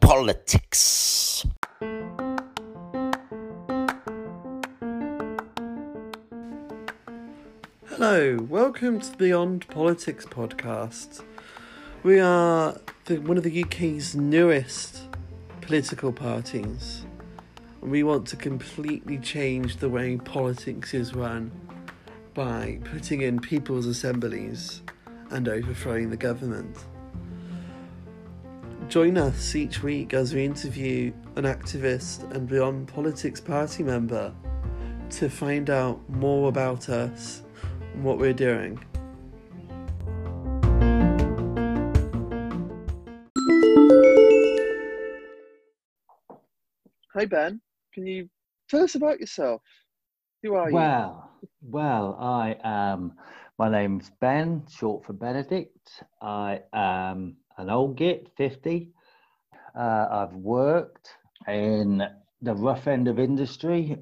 Politics. Hello, welcome to the Beyond Politics podcast. We are the, one of the UK's newest political parties, and we want to completely change the way politics is run by putting in people's assemblies and overthrowing the government. Join us each week as we interview an activist and Beyond Politics party member to find out more about us and what we're doing. Hi Ben, can you tell us about yourself? Who are you? Well, well, I am. My name's Ben, short for Benedict. I am an old git, fifty. Uh, I've worked in the rough end of industry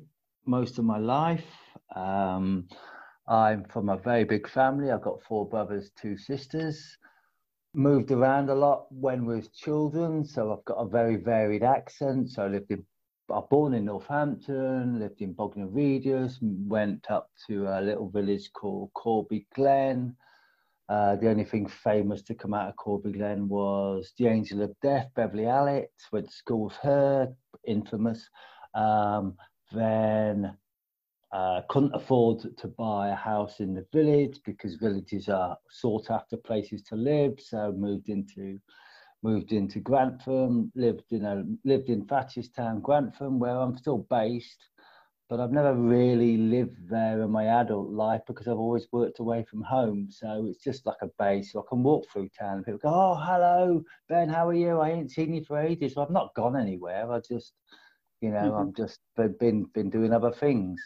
most of my life. Um, I'm from a very big family. I've got four brothers, two sisters. Moved around a lot when we was children, so I've got a very varied accent. So I lived in, I born in Northampton, lived in Bognor Regis, went up to a little village called Corby Glen. Uh, the only thing famous to come out of Corby Glen was the Angel of Death, Beverley Allitt. Went to school with her, infamous. Um, then uh, couldn't afford to buy a house in the village because villages are sought after places to live. So moved into moved into Grantham, lived in a lived in Thatcherstown, Grantham, where I'm still based, but I've never really lived there in my adult life because I've always worked away from home. So it's just like a base. So I can walk through town and people go, "Oh, hello, Ben, how are you? I ain't seen you for ages." So I've not gone anywhere. I just, you know, mm-hmm. I've just been been doing other things.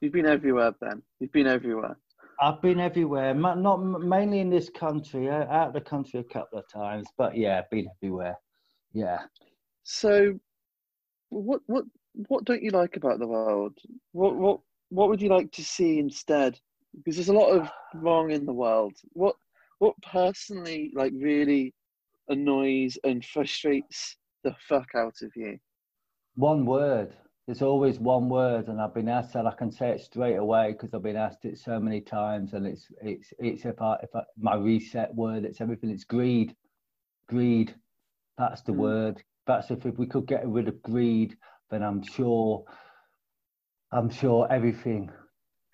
You've been everywhere, Ben. You've been everywhere. I've been everywhere, not mainly in this country, out of the country a couple of times, but yeah, been everywhere. Yeah. So, what what what don't you like about the world? What what what would you like to see instead? Because there's a lot of wrong in the world. What what personally like really annoys and frustrates the fuck out of you? One word. There's always one word, and I've been asked that I can say it straight away because I've been asked it so many times, and it's it's it's if I if I, my reset word, it's everything. It's greed, greed. That's the mm. word. That's if, if we could get rid of greed, then I'm sure I'm sure everything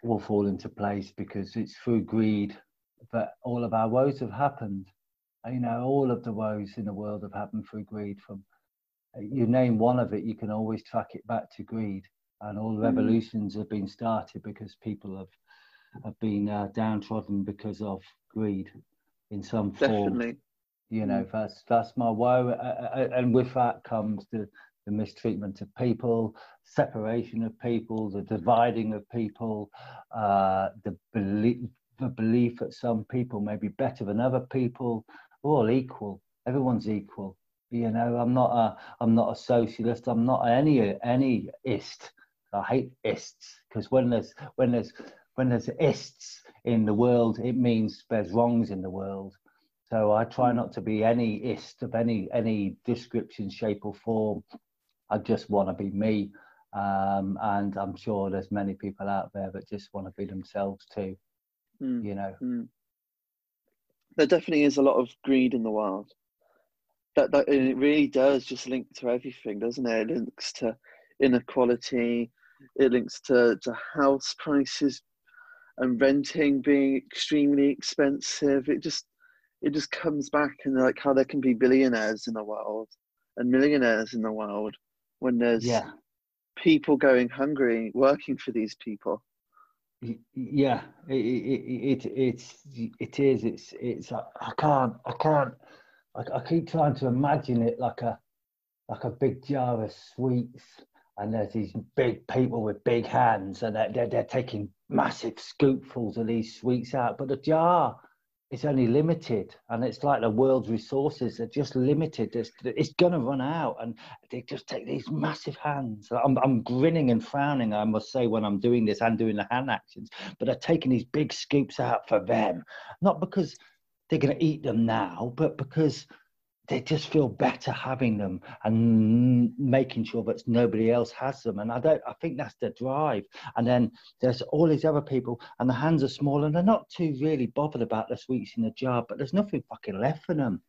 will fall into place because it's through greed that all of our woes have happened. You know, all of the woes in the world have happened through greed from you name one of it, you can always track it back to greed. And all mm. revolutions mm. have been started because people have have been uh, downtrodden because of greed in some form. Definitely. You know, mm. that's that's my woe, and with that comes the the mistreatment of people, separation of people, the dividing of people, uh, the belief the belief that some people may be better than other people. We're all equal. Everyone's equal. You know, I'm not a I'm not a socialist. I'm not any any ist. I hate ists because when there's when there's when there's ists in the world, it means there's wrongs in the world. So I try not to be any ist of any any description, shape, or form. I just want to be me, um, and I'm sure there's many people out there that just want to be themselves too. Mm. You know, mm. there definitely is a lot of greed in the world that, that it really does just link to everything, doesn't it? It links to inequality, it links to, to house prices and renting being extremely expensive. It just it just comes back and like how there can be billionaires in the world and millionaires in the world when there's yeah. people going hungry working for these people. Yeah, it, it, it it's it is it's it's I can't I can't I, I keep trying to imagine it like a like a big jar of sweets and there's these big people with big hands and they're, they're, they're, taking massive scoopfuls of these sweets out but the jar is only limited and it's like the world's resources are just limited. It's, it's going to run out and they just take these massive hands. I'm, I'm grinning and frowning i must say when i'm doing this and doing the hand actions but they're taking these big scoops out for them. Not because they're going to eat them now, but because they just feel better having them and making sure that nobody else has them. And I don't, I think that's the drive. And then there's all these other people, and the hands are small, and they're not too really bothered about the sweets in the jar, but there's nothing fucking left for them.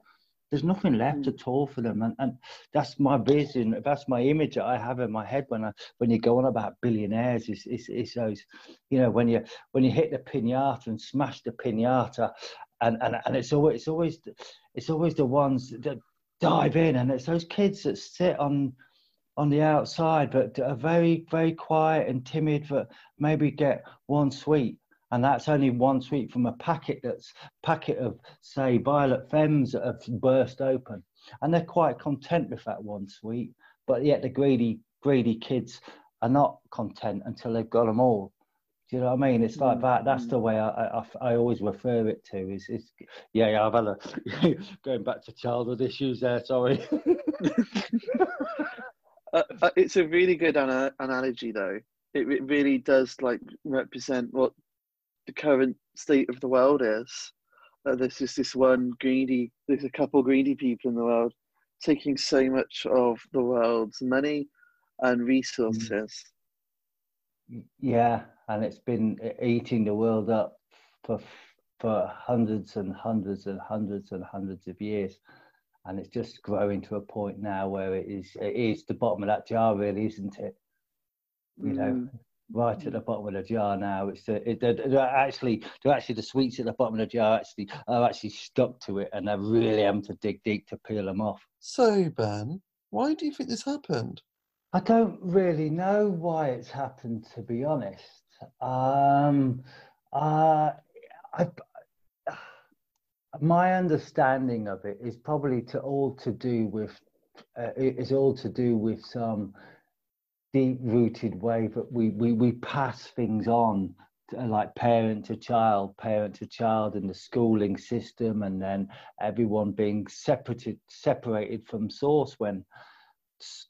There's nothing left mm. at all for them, and, and that's my vision. That's my image that I have in my head when I when you go on about billionaires. Is is those, you know, when you when you hit the pinata and smash the pinata, and and, and it's always it's always it's always the ones that dive in, and it's those kids that sit on on the outside but are very very quiet and timid that maybe get one sweet and that's only one sweet from a packet that's packet of say violet femmes that have burst open. And they're quite content with that one sweet but yet the greedy greedy kids are not content until they've got them all do you know what I mean? It's like that. That's the mm. way I, I, I always refer it to. Is is yeah, yeah. I've had a going back to childhood issues there. Sorry. uh, uh, it's a really good ana- analogy, though. It, it really does like represent what the current state of the world is. Uh, there's just this one greedy. There's a couple greedy people in the world taking so much of the world's money and mm. Resources. Yeah, and it's been eating the world up for for hundreds and hundreds and hundreds and hundreds of years and it's just growing to a point now where it is it is the bottom of that jar really isn't it you mm. know right at the bottom of the jar now it's the, it, they're, they're actually they're actually the sweets at the bottom of the jar actually are actually stuck to it and they're really having to dig deep to peel them off so ben why do you think this happened i don't really know why it's happened to be honest. Um, uh, I, my understanding of it is probably to all to do with uh, is all to do with some deep rooted way that we, we we pass things on like parent to child parent to child in the schooling system and then everyone being separated separated from source when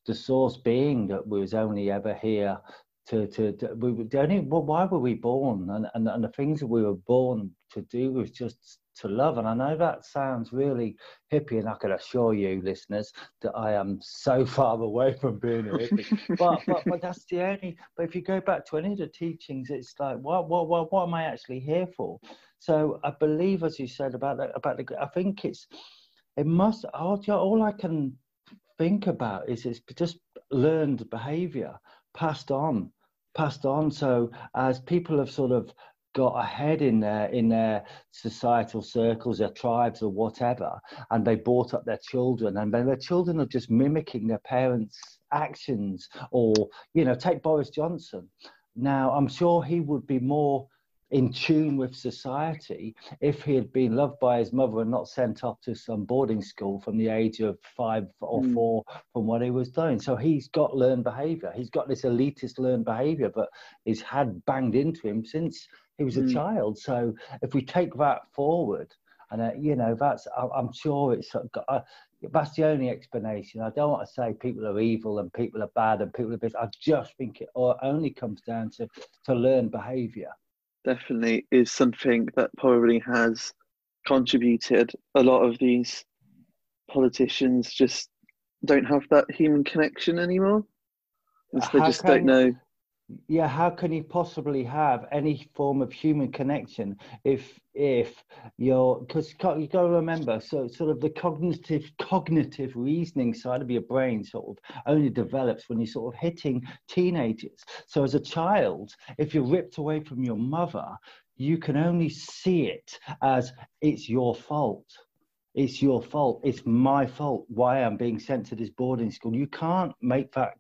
the source being that we was only ever here to, to, to we the only well, why were we born? And, and and the things that we were born to do was just to love. And i know that sounds really hippie and i can assure you listeners that i am so far away from being a hippie. But, but but that's the only but if you go back to any of the teachings it's like what what what, what am i actually here for? So i believe as you said about that about the i think it's it must all, all i can think about is it's just learned behavior passed on passed on. So as people have sort of got ahead in their in their societal circles, their tribes or whatever, and they brought up their children, and then their children are just mimicking their parents' actions. Or you know, take Boris Johnson. Now, I'm sure he would be more in tune with society if he had been loved by his mother and not sent off to some boarding school from the age of five or mm. four from what he was doing. So he's got learned behavior. He's got this elitist learned behavior, but he's had banged into him since he was mm. a child. So if we take that forward, and uh, you know that's I'm sure it's got, uh, that's the only explanation. I don't want to say people are evil and people are bad and people are this. I just think it only comes down to to learn behavior definitely is something that probably has contributed. A lot of these politicians just don't have that human connection anymore. They just can, don't know. Yeah, how can you possibly have any form of human connection if if you're because you've got to remember so sort of the cognitive cognitive reasoning side of your brain sort of only develops when you're sort of hitting teenagers. So as a child if you're ripped away from your mother you can only see it as it's your fault. It's your fault. It's my fault why i'm being sent to this boarding school. You can't make that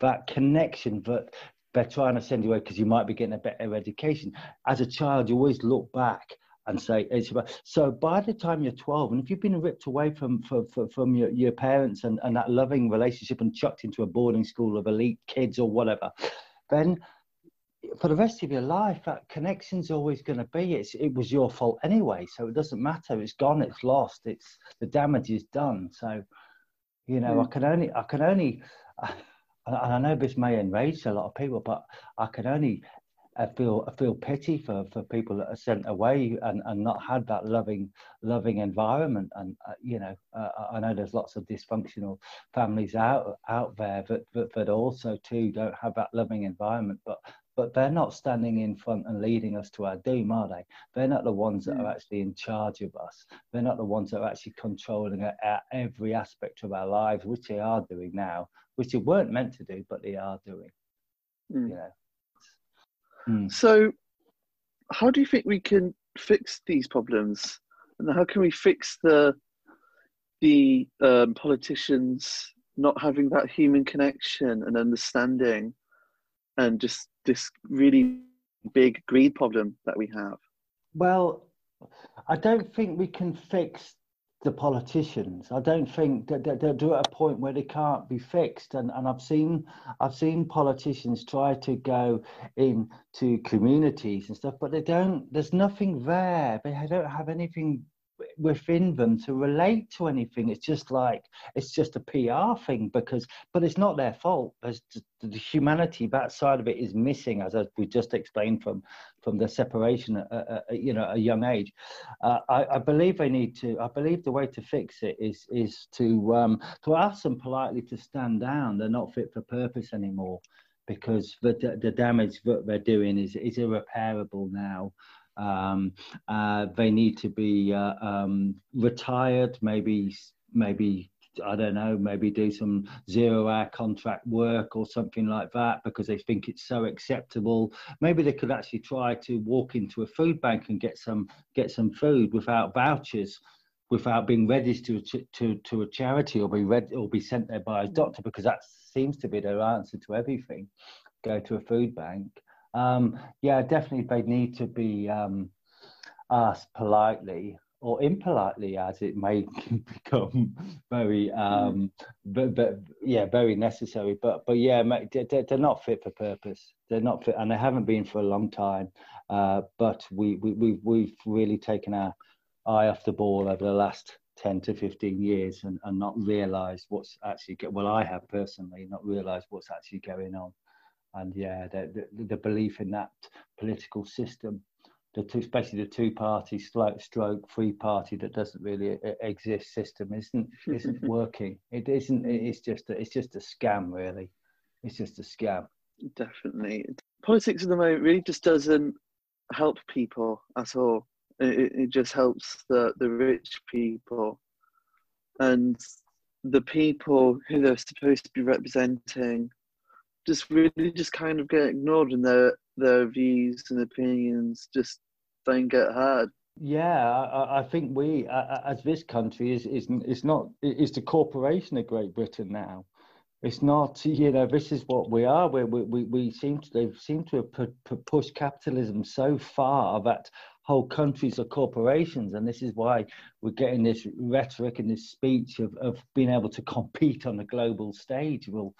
that connection that they're trying to send you away because you might be getting a better education. As a child, you always look back and say it's about so by the time you're 12 and if you've been ripped away from from, from your, your parents and, and that loving relationship and chucked into a boarding school of elite kids or whatever then for the rest of your life that connection's always going to be it's it was your fault anyway so it doesn't matter it's gone it's lost it's the damage is done so you know mm. i can only i can only and i know this may enrage a lot of people but i can only I feel I feel pity for, for people that are sent away and, and not had that loving loving environment. And uh, you know, uh, I know there's lots of dysfunctional families out out there that, that that also too don't have that loving environment. But but they're not standing in front and leading us to our doom, are they? They're not the ones that are mm. actually in charge of us. They're not the ones that are actually controlling every aspect of our lives, which they are doing now, which they weren't meant to do, but they are doing. Mm. You know. Mm. So, how do you think we can fix these problems, and how can we fix the the um, politicians not having that human connection and understanding, and just this really big greed problem that we have? Well, I don't think we can fix the politicians. I don't think that they're, they're at a point where they can't be fixed. And, and I've seen I've seen politicians try to go into communities and stuff, but they don't. There's nothing there. They don't have anything within them to relate to anything. It's just like it's just a PR thing because, but it's not their fault. There's the humanity that side of it is missing, as we just explained from from the separation at, at, at you know a young age. Uh, I, I, believe they need to. I believe the way to fix it is is to um, to ask them politely to stand down. They're not fit for purpose anymore because the the damage that they're doing is is irreparable now. Um, uh, they need to be uh, um, retired, maybe maybe I don't know, maybe do some zero hour contract work or something like that because they think it's so acceptable. Maybe they could actually try to walk into a food bank and get some get some food without vouchers, without being registered to to, to a charity or be read or be sent there by a doctor because that seems to be their answer to everything. Go to a food bank. Um, yeah, definitely they need to be um, asked politely or impolitely as it may become very um but, but yeah very necessary. But but yeah they're, they're not fit for purpose. They're not fit and they haven't been for a long time. Uh but we, we we've we've really taken our eye off the ball over the last 10 to 15 years and, and not realized what's actually well i have personally not realized what's actually going on and yeah, the, the, the belief in that political system, the two, especially the two-party stroke, stroke free party that doesn't really uh, exist system isn't isn't working. It isn't. It's just a, it's just a scam, really. It's just a scam. Definitely, politics at the moment really just doesn't help people at all. It, it just helps the the rich people, and the people who they're supposed to be representing just really just kind of get ignored and their their views and opinions just don't get heard. Yeah, I, I think we, as this country, is is is not is the corporation of Great Britain now. It's not, you know, this is what we are. We we we seem to they seem to have pu- pu- pushed capitalism so far that whole countries are corporations, and this is why we're getting this rhetoric and this speech of of being able to compete on the global stage. Well,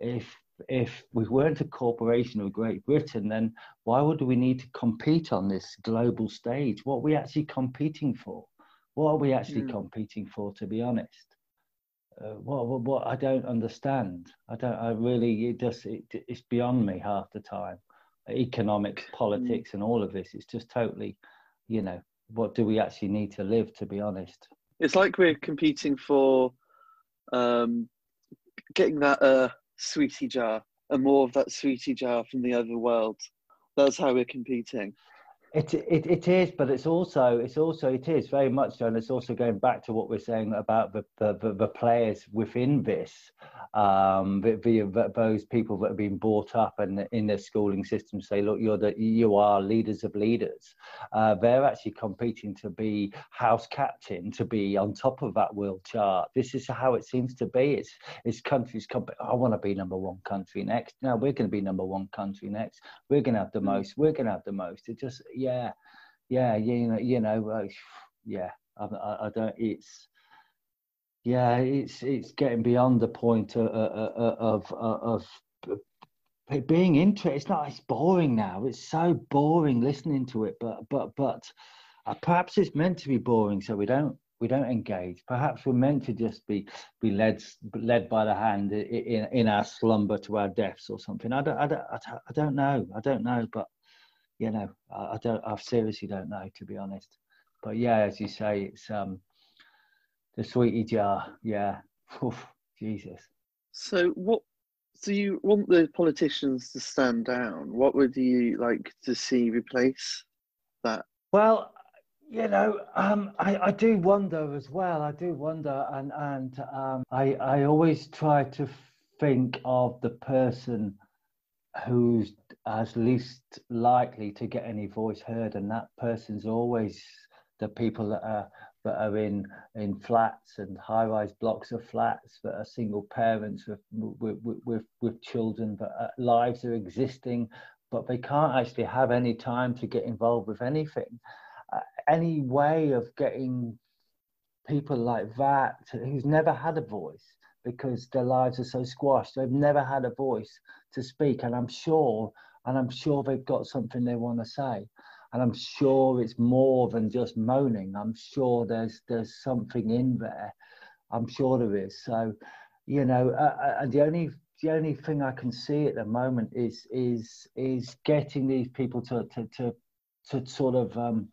if if we weren't a corporation of Great Britain, then why would we need to compete on this global stage? What are we actually competing for? What are we actually mm. competing for, to be honest? Uh, what, what, what, I don't understand. I don't. I really. It just. It, it's beyond me half the time. Economics, hmm. politics, mm. and all of this. It's just totally. You know, what do we actually need to live? To be honest, it's like we're competing for um, getting that uh, sweetie jar and more of that sweetie jar from the other world. That's how we're competing. It, it it is, but it's also it's also it is very much so, and it's also going back to what we're saying about the the, the players within this um, the, those people that have been brought up and in their schooling system say, look, you're the you are leaders of leaders. Uh, they're actually competing to be house captain, to be on top of that world chart. This is how it seems to be. It's it's countries. Comp- I want to be number one country next. Now we're going to be number one country next. We're going to have the hmm. most. We're going to have the most. It just yeah, yeah, you know, you know, yeah. I, I, I don't. It's yeah, it's it's getting beyond the point of of, of, of being interested. It's not. It's boring now. It's so boring listening to it. But but but uh, perhaps it's meant to be boring, so we don't we don't engage. Perhaps we're meant to just be be led led by the hand in in our slumber to our deaths or something. I don't I don't I don't know. I don't know. But you know, I, I don't, I seriously don't know to be honest. But yeah, as you say, it's um, the sweetie jar. Yeah, Oof, Jesus. So what? So you want the politicians to stand down? What would you like to see replace that? Well, you know, um, I, I do wonder as well. I do wonder, and and um, I I always try to think of the person who's as least likely to get any voice heard, and that person's always the people that are that are in in flats and high-rise blocks of flats that are single parents with with with, with children that uh, lives are existing, but they can't actually have any time to get involved with anything. Uh, any way of getting people like that who's never had a voice because their lives are so squashed. They've never had a voice to speak, and I'm sure, and I'm sure they've got something they want to say, and I'm sure it's more than just moaning. I'm sure there's there's something in there. I'm sure there is. So, you know, uh, uh and the only the only thing I can see at the moment is is is getting these people to to to, to sort of um,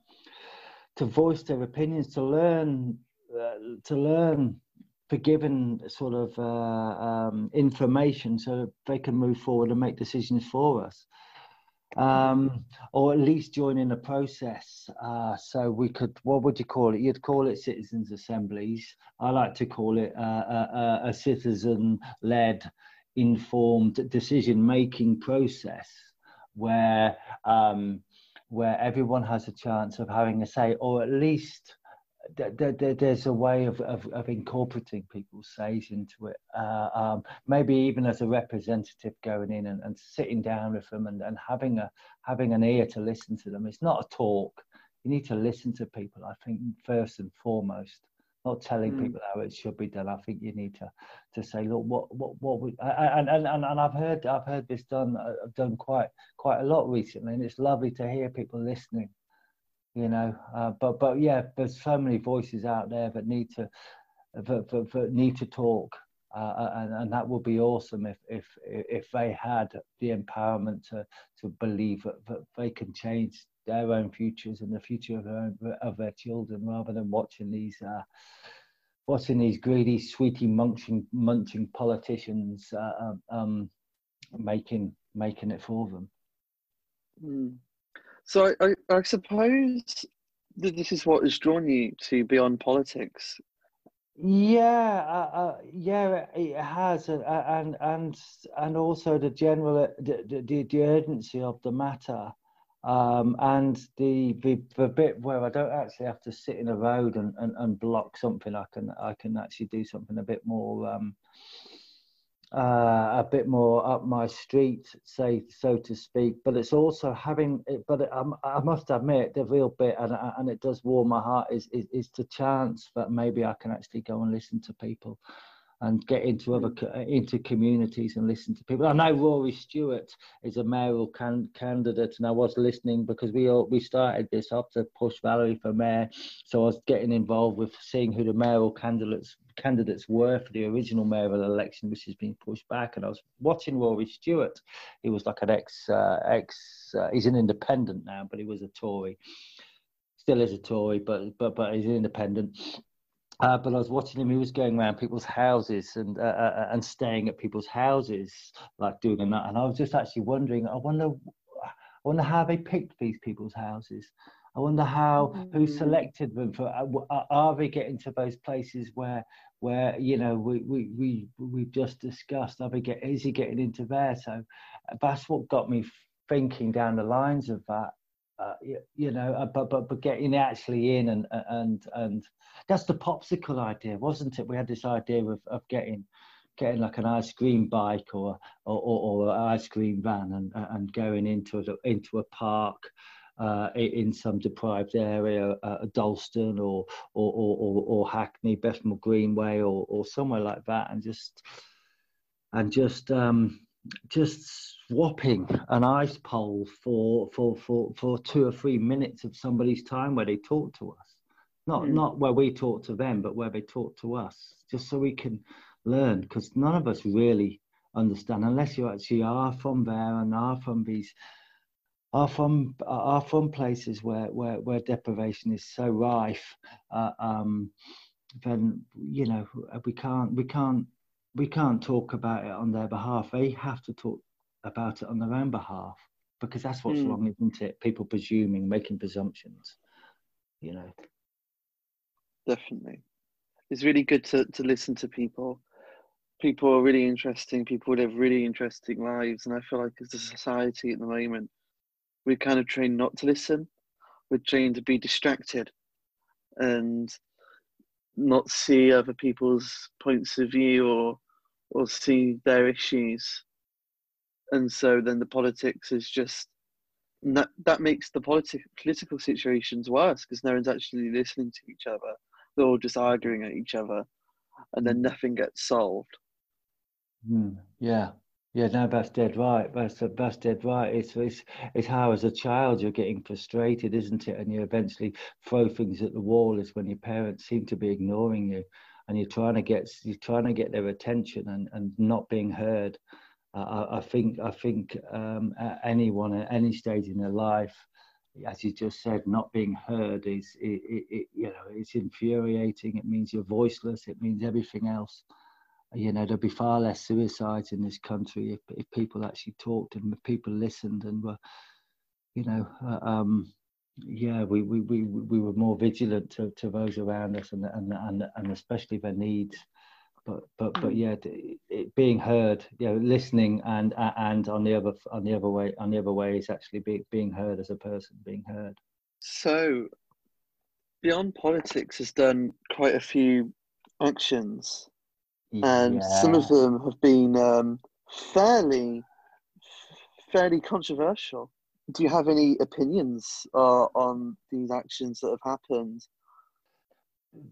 to voice their opinions, to learn uh, to learn given sort of uh, um, information so they can move forward and make decisions for us. Um, or at least join in the process. Uh, so we could, what would you call it? You'd call it citizens' assemblies. I like to call it uh, a, a, a citizen-led, informed decision-making process where um, where everyone has a chance of having a say, or at least there's a way of, of, of, incorporating people's says into it. Uh, um, maybe even as a representative going in and, and sitting down with them and, and having a having an ear to listen to them. It's not a talk. You need to listen to people. I think first and foremost, not telling mm. people how it should be done. I think you need to to say, look, what what what we and and and, and I've heard I've heard this done uh, done quite quite a lot recently, and it's lovely to hear people listening you know. Uh, but but yeah, there's so many voices out there that need to that, that, that need to talk, uh, uh, and and that would be awesome if if if they had the empowerment to to believe that, that they can change their own futures and the future of their own, of their children, rather than watching these. Uh, watching these greedy, sweetie munching, munching politicians uh, um, um, making making it for them. Mm. So I, I, I suppose that this is what has drawn you to Beyond Politics. Yeah, uh, uh, yeah, it has, and and and and also the general the, the, the urgency of the matter, um, and the, the the bit where I don't actually have to sit in a road and, and, and block something. I can I can actually do something a bit more. Um, uh, a bit more up my street, say so to speak. But it's also having, but it, I must admit, the real bit, and and it does warm my heart, is, is is the chance that maybe I can actually go and listen to people and get into other mm. into communities and listen to people. I know Rory Stewart is a mayoral can, candidate, and I was listening because we all, we started this up to push Valerie for mayor, so I was getting involved with seeing who the mayoral candidates candidates were for the original mayoral election, which has been pushed back. And I was watching Rory Stewart. He was like an ex uh, ex. Uh, he's an independent now, but he was a Tory. Still is a Tory, but but but he's an independent uh, but I was watching him. He was going around people's houses and uh, uh, uh, and staying at people's houses, like doing that. And I was just actually wondering. I wonder, I wonder how they picked these people's houses. I wonder how who selected them for. Are they getting to those places where where you know we we we we've just discussed? Are they get? Is he getting into there? So that's what got me thinking down the lines of that. Uh, you, you, know, uh, but but but getting actually in and and and that's the popsicle idea, wasn't it? We had this idea of, of getting getting like an ice cream bike or or, or, or an ice cream van and and going into a, into a park uh, in some deprived area, uh, Dalston or or, or or Hackney, Bethnal Greenway or or somewhere like that, and just and just um, just swapping an ice pole for, for, for, for two or three minutes of somebody's time where they talk to us. Not, mm. not where we talk to them, but where they talk to us, just so we can learn, because none of us really understand, unless you actually are from there and are from these are from are from places where where, where deprivation is so rife, uh, um, then you know we can't we can't we can't talk about it on their behalf. They have to talk about it on their own behalf because that's what's mm. wrong, isn't it? People presuming, making presumptions. You know. Definitely, it's really good to to listen to people. People are really interesting. People live really interesting lives, and I feel like as a society at the moment, we're kind of trained not to listen. We're trained to be distracted, and not see other people's points of view or or see their issues. And so then the politics is just that that makes the politi- political situations worse because no one's actually listening to each other. They're all just arguing at each other and then nothing gets solved. Mm, yeah yeah, no, that's dead right. That's that's dead right. It's, it's it's how as a child you're getting frustrated, isn't it? And you eventually throw things at the wall. Is when your parents seem to be ignoring you, and you're trying to get you're trying to get their attention and, and not being heard. Uh, I, I, think I think um, anyone at any stage in their life, as you just said, not being heard is it, it, it, you know it's infuriating. It means you're voiceless. It means everything else you know there'd be far less suicides in this country if, if people actually talked and people listened and were you know uh, um, yeah we, we we we were more vigilant to, to those around us and and and, and especially their needs. But but but mm. yeah it, it being heard you know listening and and on the other on the other way on the other way is actually be, being heard as a person being heard. So beyond politics has done quite a few actions and yeah. some of them have been um, fairly fairly controversial. Do you have any opinions uh, on these actions that have happened?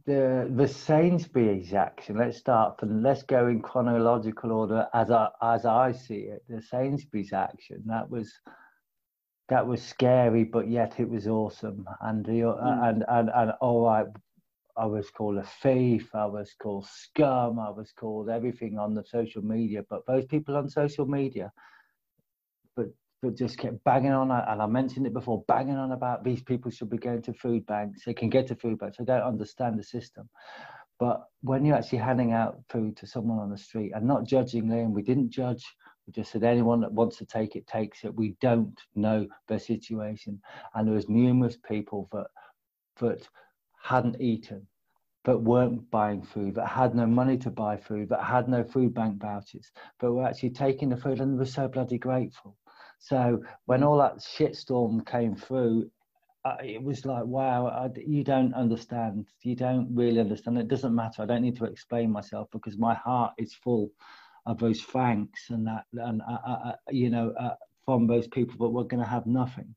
The the Sainsbury's action. Let's start from. Let's go in chronological order as I as I see it. The Sainsbury's action that was that was scary, but yet it was awesome. And the, mm. and, and and all right, I was called a thief, I was called scum, I was called everything on the social media. But those people on social media, but but just kept banging on, and I mentioned it before, banging on about these people should be going to food banks. They can get to food banks. They don't understand the system. But when you're actually handing out food to someone on the street and not judging them, we didn't judge. We just said anyone that wants to take it takes it. We don't know their situation, and there was numerous people that that hadn't eaten, but weren't buying food, that had no money to buy food, that had no food bank vouchers, but were actually taking the food and were so bloody grateful. So when all that shitstorm came through, uh, it was like, wow, I, you don't understand. You don't really understand. It doesn't matter. I don't need to explain myself because my heart is full of those thanks and that, and uh, uh, uh you know, uh, from those people, that we're going to have nothing.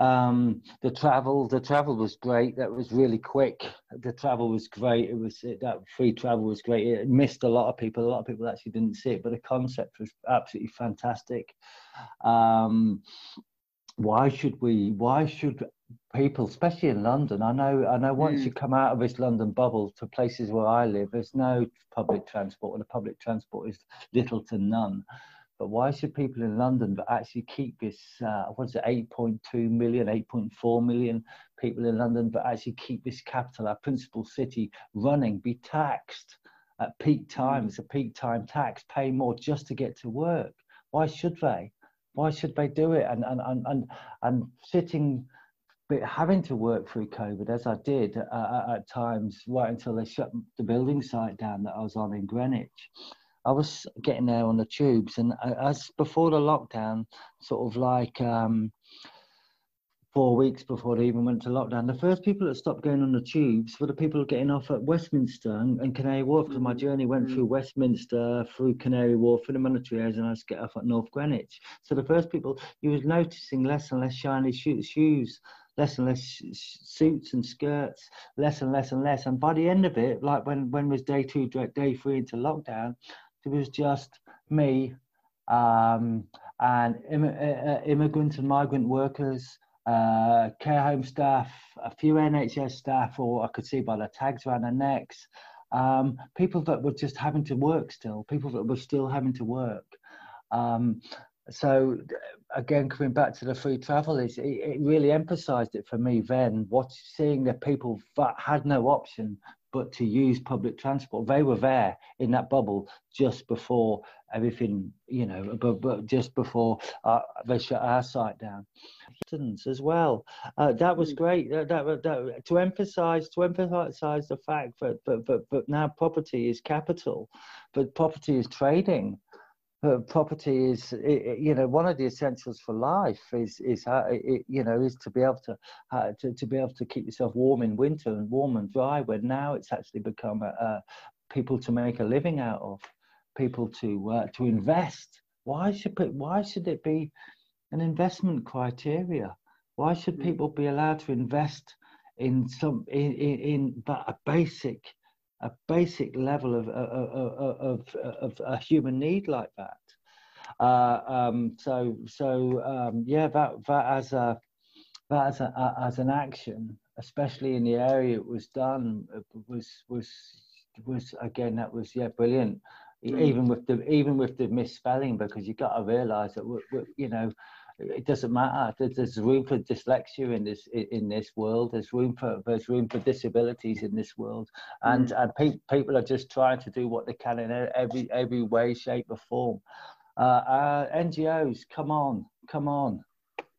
Um, the travel, the travel was great. That was really quick. The travel was great. It was it, that free travel was great. It missed a lot of people. A lot of people actually didn't see it, but the concept was absolutely fantastic. Um, why should we? Why should people, especially in London? I know. I know. Once mm. you come out of this London bubble to places where I live, there's no public transport, and the public transport is little to none. But why should people in London but actually keep this, uh, what is it, 8.2 million, 8.4 million people in London, but actually keep this capital, our principal city, running, be taxed at peak time? It's a peak time tax, pay more just to get to work. Why should they? Why should they do it? And, and, and, and, and sitting, but having to work through COVID, as I did uh, at times, right until they shut the building site down that I was on in Greenwich I was getting there on the tubes, and as before the lockdown, sort of like um, four weeks before they even went to lockdown, the first people that stopped going on the tubes were the people getting off at Westminster and, and Canary Wharf. Because my mm-hmm. journey went mm-hmm. through Westminster, through Canary Wharf, through the military areas, and I was get off at North Greenwich. So the first people, you was noticing less and less shiny shoes less and less suits and skirts, less and less and less. And by the end of it, like when when was day two, day three into lockdown, it was just me um, and Im- uh, uh, immigrant and migrant workers, uh, care home staff, a few NHS staff, or I could see by the tags around their necks, um, people that were just having to work still, people that were still having to work. Um, so again, coming back to the free travel, it, it really emphasised it for me then. What seeing the people that had no option but to use public transport, they were there in that bubble just before everything, you know, but, but just before uh, they shut our site down. As well, uh, that was great. That, that, that, to emphasise to emphasise the fact that, that, that, that now property is capital, but property is trading uh, property is you know one of the essentials for life is is how it, you know is to be able to, uh, to to be able to keep yourself warm in winter and warm and dry where now it's actually become a, a people to make a living out of people to uh, to invest why should why should it be an investment criteria why should hmm. people be allowed to invest in some in in, in a basic a basic level of of, of, of a human need like that. Uh, um, so so um, yeah, that that as a that as a, as an action, especially in the area it was done, was was was again that was yeah brilliant. Mm. Even with the even with the misspelling, because you got to realise that you know it doesn't matter. There's room for dyslexia in this in this world. There's room for there's room for disabilities in this world, and mm. and pe- people are just trying to do what they can in every every way, shape, or form. Uh, uh, NGOs, come on, come on,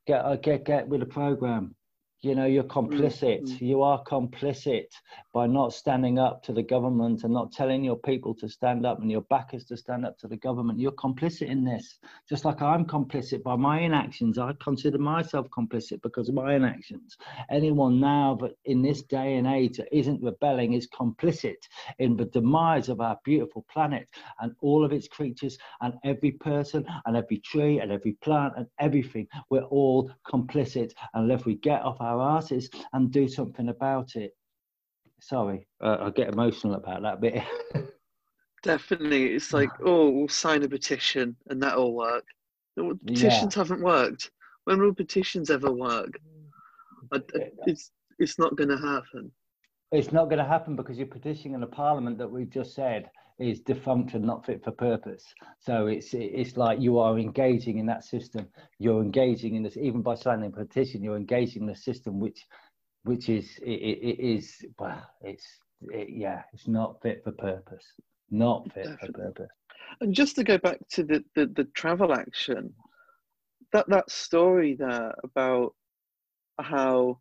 get uh, get get with the program. You know, you're complicit. Mm-hmm. You are complicit by not standing up to the government and not telling your people to stand up and your backers to stand up to the government. You're complicit in this, just like I'm complicit by my inactions. I consider myself complicit because of my inactions. Anyone now, but in this day and age, that isn't rebelling is complicit in the demise of our beautiful planet and all of its creatures and every person and every tree and every plant and everything. We're all complicit unless we get off our our asses and do something about it. Sorry, uh, I get emotional about that bit. Definitely, it's like, oh, we'll sign a petition and that'll work. Petitions yeah. haven't worked. When will petitions ever work? I, I, it's it's not going to happen. It's not going to happen because you're petitioning in a parliament that we've just said is defunct and not fit for purpose. So it's it's like you are engaging in that system. You're engaging in this even by signing a petition. You're engaging in a system which which is it, it is well it's it, yeah it's not fit for purpose. Not fit Definitely. for purpose. And just to go back to the, the, the travel action, that that story there about how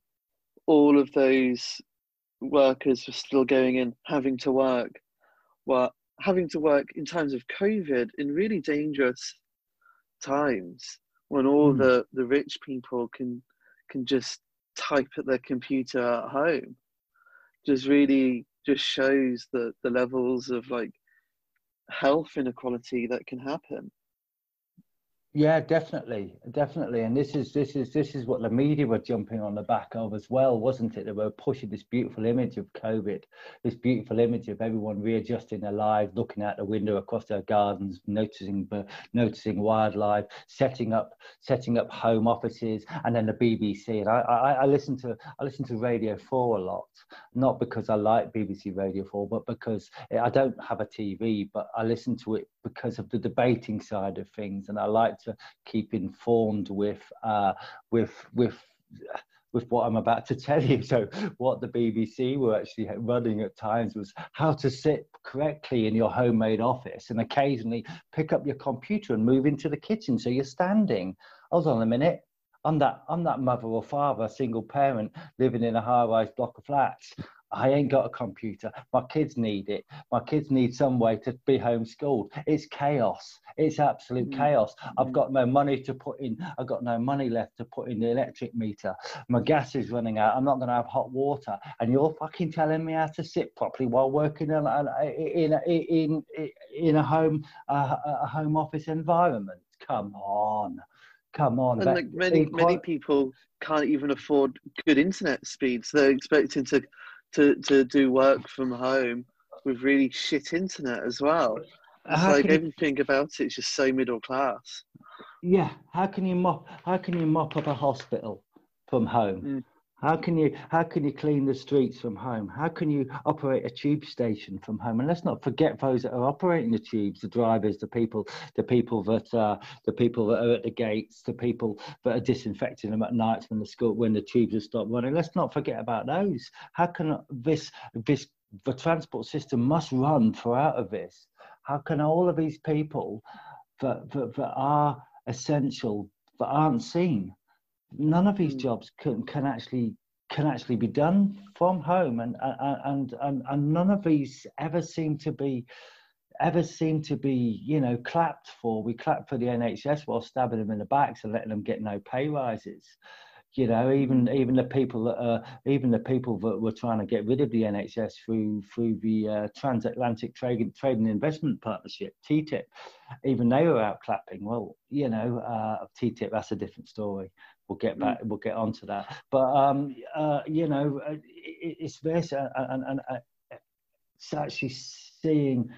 all of those workers were still going in having to work well having to work in times of COVID in really dangerous times when all mm. the, the rich people can can just type at their computer at home just really just shows the, the levels of like health inequality that can happen yeah, definitely, definitely, and this is this is this is what the media were jumping on the back of as well, wasn't it? They were pushing this beautiful image of COVID, this beautiful image of everyone readjusting their lives, looking out the window across their gardens, noticing noticing wildlife, setting up setting up home offices, and then the BBC. And I I, I listen to I listen to Radio Four a lot, not because I like BBC Radio Four, but because I don't have a TV, but I listen to it because of the debating side of things, and I like to keep informed with uh, with with with what I'm about to tell you. So, what the BBC were actually running at times was how to sit correctly in your homemade office and occasionally pick up your computer and move into the kitchen so you're standing. Hold on a minute. I'm that I'm that mother or father, single parent living in a high-rise block of flats. I ain't got a computer. My kids need it. My kids need some way to be homeschooled. It's chaos. It's absolute mm-hmm. chaos. I've mm. got no money to put in. I've got no money left to put in the electric meter. My gas is running out. I'm not going to have hot water. And you're fucking telling me how to sit properly while working in in in in, in a home uh, a home office environment. Come on. Come on. And like many many people can't even afford good internet speeds. They're expecting to to, to do work from home with really shit internet as well. It's like everything you, about it's just so middle class. Yeah, how can you mop? How can you mop up a hospital from home? Mm. How can you how can you clean the streets from home? How can you operate a tube station from home? And let's not forget those that are operating the tubes, the drivers, the people, the people that uh, the people that are at the gates, the people that are disinfecting them at night when the school when the tubes are stopped running. Let's not forget about those. How can this this the transport system must run throughout of this? How can all of these people that that, that are essential that aren't seen? None of these Mm. jobs can can actually can actually be done from home. And and and, and none of these ever seem to be ever seem to be you know clapped for. We clap for the nhs while stabbing them in the backs and letting them get no pay rises. You know even even the people that are even the people that were trying to get rid of the nhs through through the uh, transatlantic trade trade and investment partnership ttip even they were out clapping. Well you know uh, ttip that's a different story we'll get back we'll get onto that. But um uh, you know uh, it, it's this uh, and, and uh, it's actually seeing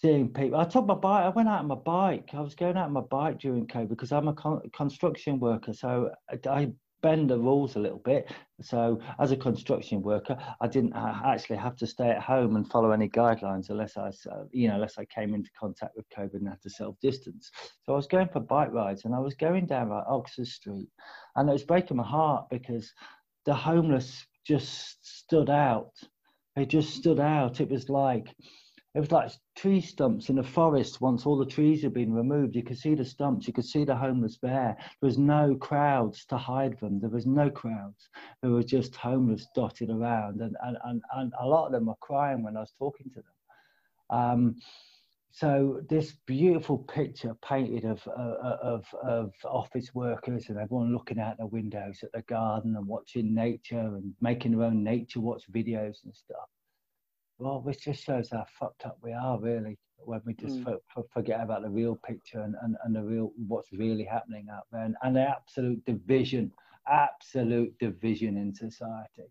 seeing people. I took my bike i went out on my bike. I was going out on my bike during covid because i'm a con- construction worker. So I, I bend the rules a little bit. So as a construction worker i didn't actually have to stay at home and follow any guidelines unless i you know unless i came into contact with covid and had to self distance so i was going for bike rides and i was going down like oxford street. And it was breaking my heart because the homeless just stood out. They just stood out. It was like it was like tree stumps in a forest once all the trees had been removed. You could see the stumps you could see the homeless there there was no crowds to hide them there was no crowds. There were just homeless dotted around and and, and, and a lot of them were crying when i was talking to them. Um, so this beautiful picture painted of, uh, of of office workers and everyone looking out their windows at the garden and watching nature and making their own nature watch videos and stuff well, this just shows how fucked up we are, really, when we just Mm. for, forget about the real picture and, and, and the real what's really happening out there, and, and the absolute division, absolute division in society.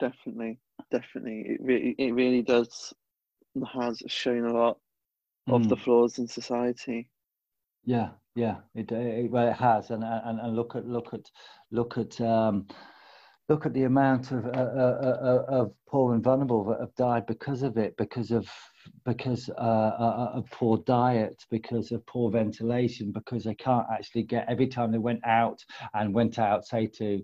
Definitely, definitely. It really, it really does has shown a lot of the Mm. flaws in society. Yeah, yeah, it, it well, it has, and and and look at look at look at um, look at the amount of uh, uh, uh, of poor and vulnerable that have died because of it, because of because uh, uh, of poor diet, because of poor ventilation, because they can't actually get every time they went out and went out, say to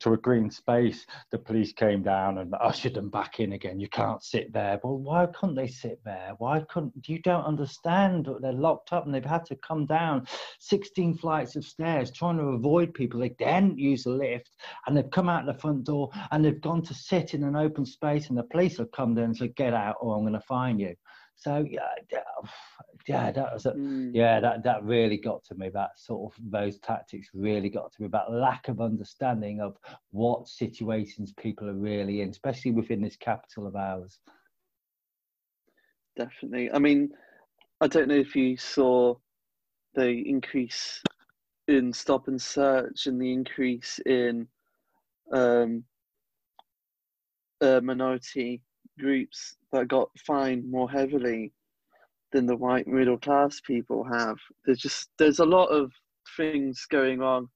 to a green space, the police came down and ushered them back in again. You can't sit there. Well, why couldn't they sit there? Why couldn't you don't understand? They're locked up and they've had to come down 16 flights of stairs trying to avoid people. They didn't use the lift and they've come out the front door and they've gone to sit in an open space and the police have come there and said, get out or I'm going to fine you. So yeah, yeah, that was a, Mm. yeah, that that really got to me. That sort of those tactics really got to me. That lack of understanding of what situations people are really in, especially within this capital of ours. Definitely. I mean, I don't know if you saw the increase in stop and search and the increase in um, uh, minority groups that got fined more heavily than the white middle class people have. There's just there's a lot of things going on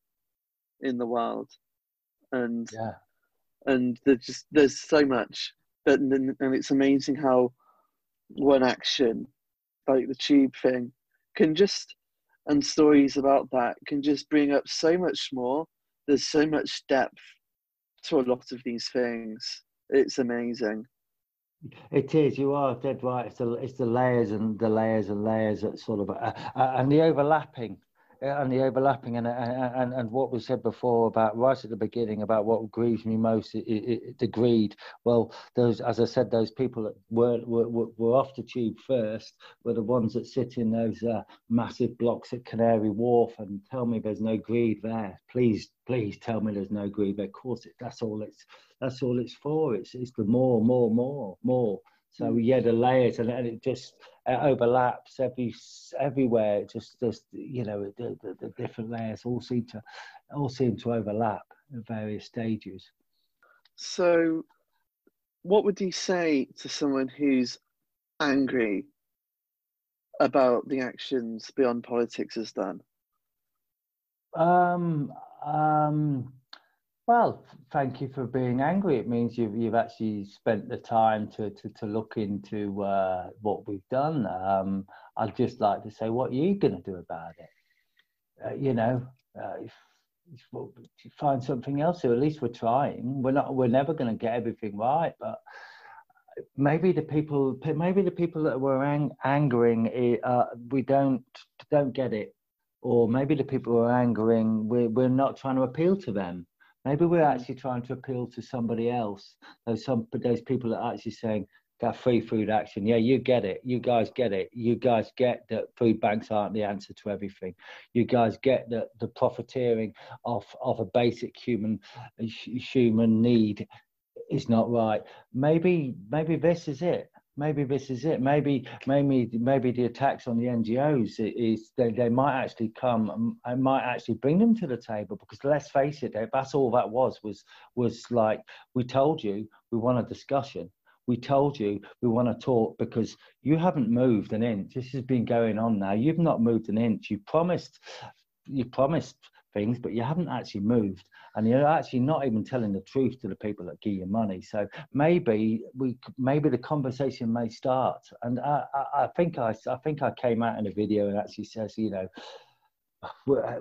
in the world, and Yeah, and there's just there's so much that and, and it's amazing how one action like the tube thing can just and stories about that can just bring up so much more. There's so much depth to a lot of these things. It's amazing it is. You are dead right. It's the it's the layers and the layers and layers that sort of uh, uh, and the overlapping. And the overlapping and, and and what was said before about right at the beginning about what grieves me most, i i the greed. Well, those as I said, those people that were were, were- were off the tube first were the ones that sit in those uh, massive blocks at Canary Wharf and tell me there's no greed there. Please, please tell me there's no greed there. Of course, it, that's all it's that's all it's for. It's it's the more, more, more, more. So Mm. had the layers and, and it just it overlaps every everywhere. It just just you know the, the, the different layers all seem to all seem to overlap at various stages. so what would you say to someone who's angry about the actions beyond politics has done Um, um, Well, thank you for being angry. It means you've you've actually spent the time to to, to look into uh, what we've done. Um, I'd just like to say, what are you going to do about it? Uh, you know, uh, if, if find something else. Or at least we're trying. We're not. We're never going to get everything right, but maybe the people, maybe the people that we're ang- angering, eh, uh, we don't don't get it, or maybe the people we're angering, we're we're not trying to appeal to them Maybe we're Mm. actually trying to appeal to somebody else. Those some those people that are actually saying that free food action. Yeah, you get it. You guys get it. You guys get that food banks aren't the answer to everything. You guys get that the profiteering of of a basic human human need is not right. Maybe maybe this is it maybe this is it. Maybe, maybe, maybe the attacks on the NGOs is they, they might actually come um, and might actually bring them to the table because let's face it, that's all that was was was like we told you we want a discussion. We told you we want to talk because you haven't moved an inch. This has been going on now. You've not moved an inch. You promised, you promised things, but you haven't actually moved and you're actually not even telling the truth to the people that give you money. So maybe we, maybe the conversation may start. And I, I, I think I, I think I came out in a video and actually says, you know,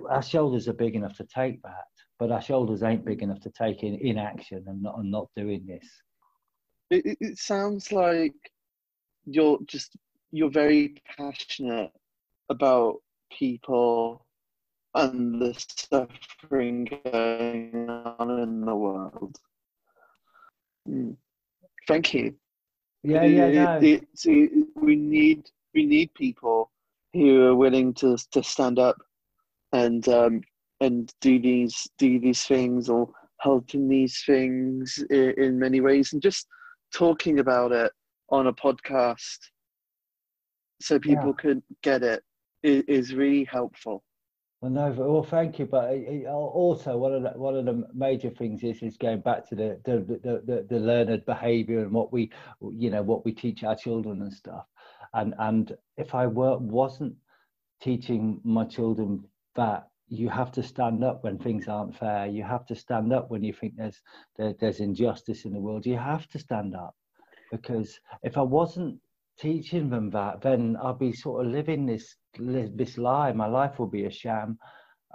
our shoulders are big enough to take that, but our shoulders ain't big enough to take in inaction and not, and not doing this. It, it sounds like you're just you're very passionate about people and the suffering going on in the world. Mm. Thank you. Yeah, yeah, no. It, it, see, we need we need people who are willing to to stand up and um, and do these do these things or help in these things in, in many ways, and just talking about it on a podcast so people Yeah. could get it is, is really helpful. Well, no, well, thank you. But it- it- also, one of the one of the major things is is going back to the the the, the, the learned behaviour and what we, you know, what we teach our children and stuff. And and if I were wasn't teaching my children that you have to stand up when things aren't fair, you have to stand up when you think there's there, there's injustice in the world. You have to stand up because if I wasn't teaching them that, then I'll be sort of living this this lie. My life will be a sham.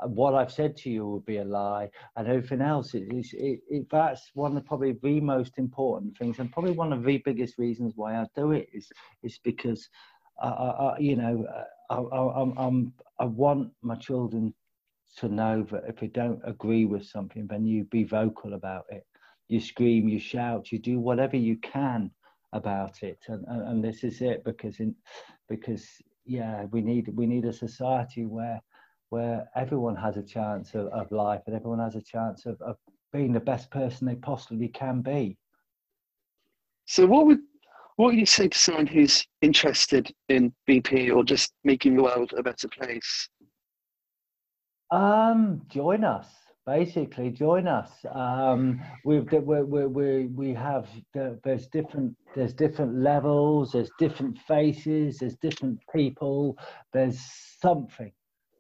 Uh, What I've said to you will be a lie, and everything else. It, it, it, that's one of probably the most important things, and probably one of the biggest reasons why I do it is is because, I, I, I- you know, uh, I, I, I'm, I want my children to know that if they don't agree with something, then you be vocal about it. You scream, you shout, you do whatever you can about it and, and, this is it because in because yeah we need we need a society where where everyone has a chance of, of life and everyone has a chance of, of being the best person they possibly can be So, what would what would you say to someone who's interested in BP or just making the world a better place? Um, join us. Basically, join us. Um, we've we we we have there's different there's different levels. There's different faces. There's different people. There's something.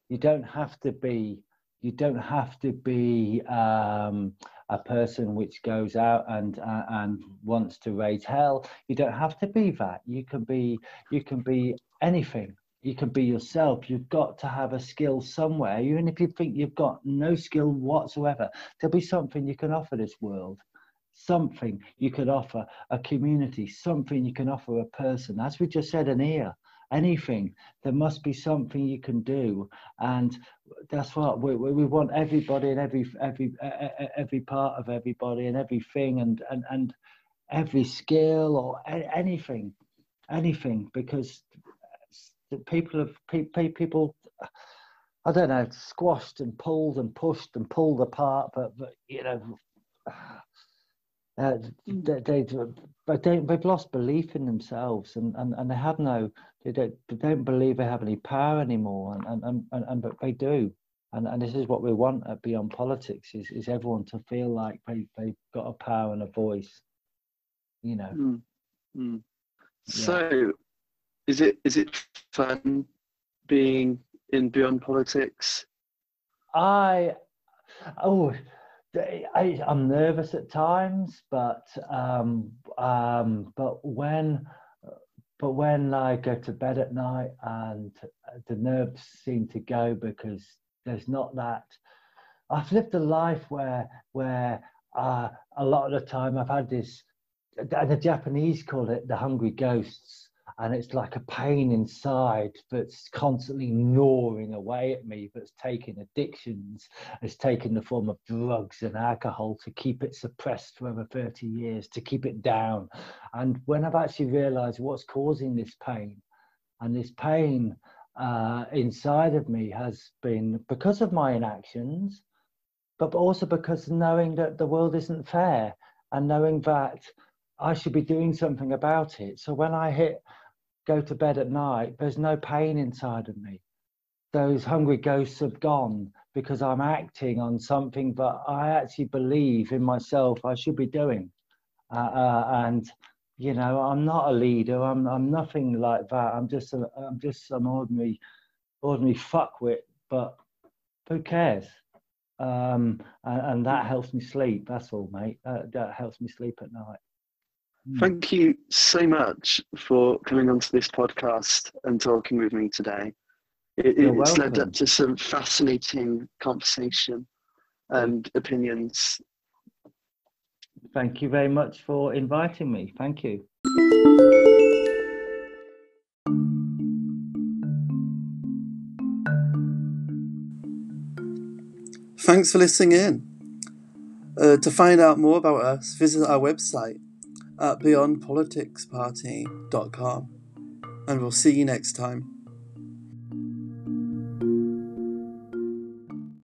You don't have to be. You don't have to be um, a person which goes out and uh, and wants to raise hell. You don't have to be that. You can be. You can be anything you can be yourself. You've got to have a skill somewhere. Even if you think you've got no skill whatsoever, there'll be something you can offer this world. Something you could offer a community, something you can offer a person. As we just said, an ear, anything. There must be something you can do, and that's what we, we want. Everybody and every every every part of everybody and everything, and and and every skill or anything, anything, because that people have pe- pe- people I don't know squashed and pulled and pushed and pulled apart, but, but you know. Uh, they, they, but they, they've lost belief in themselves and, and, and they have no they don't, they don't believe they have any power anymore and, and, and, and, and but they do and, and this is what we want at beyond politics is, is everyone to feel like they, they've got a power and a voice you know Mm. Mm. Yeah. So, is it is it fun being in Beyond Politics? I oh I, I'm nervous at times, but um, um, but when but when I go to bed at night and the nerves seem to go because there's not that. I've lived a life where where uh, a lot of the time I've had this. And the Japanese call it the hungry ghosts and it's like a pain inside that's constantly gnawing away at me that's taking addictions it's taken the form of drugs and alcohol to keep it suppressed for over 30 years to keep it down and when i've actually realized what's causing this pain and this pain uh, inside of me has been because of my inactions but also because knowing that the world isn't fair and knowing that I should be doing something about it. So when I hit go to bed at night, there's no pain inside of me. Those hungry ghosts have gone because I'm acting on something that I actually believe in myself I should be doing. Uh, uh, and you know, I'm not a leader. I'm I'm nothing like that. I'm just a, I'm just some ordinary ordinary fuckwit. But who cares? Um, and, and, that helps me sleep. That's all, mate. That helps me sleep at night. Hmm. Thank you so much for coming onto this podcast and talking with me today. It, it's led up to some fascinating conversation and opinions. Thank you very much for inviting me. Thank you. Thanks for listening in. Uh, to find out more about us, visit our website at beyondpoliticsparty.com. And we'll see you next time.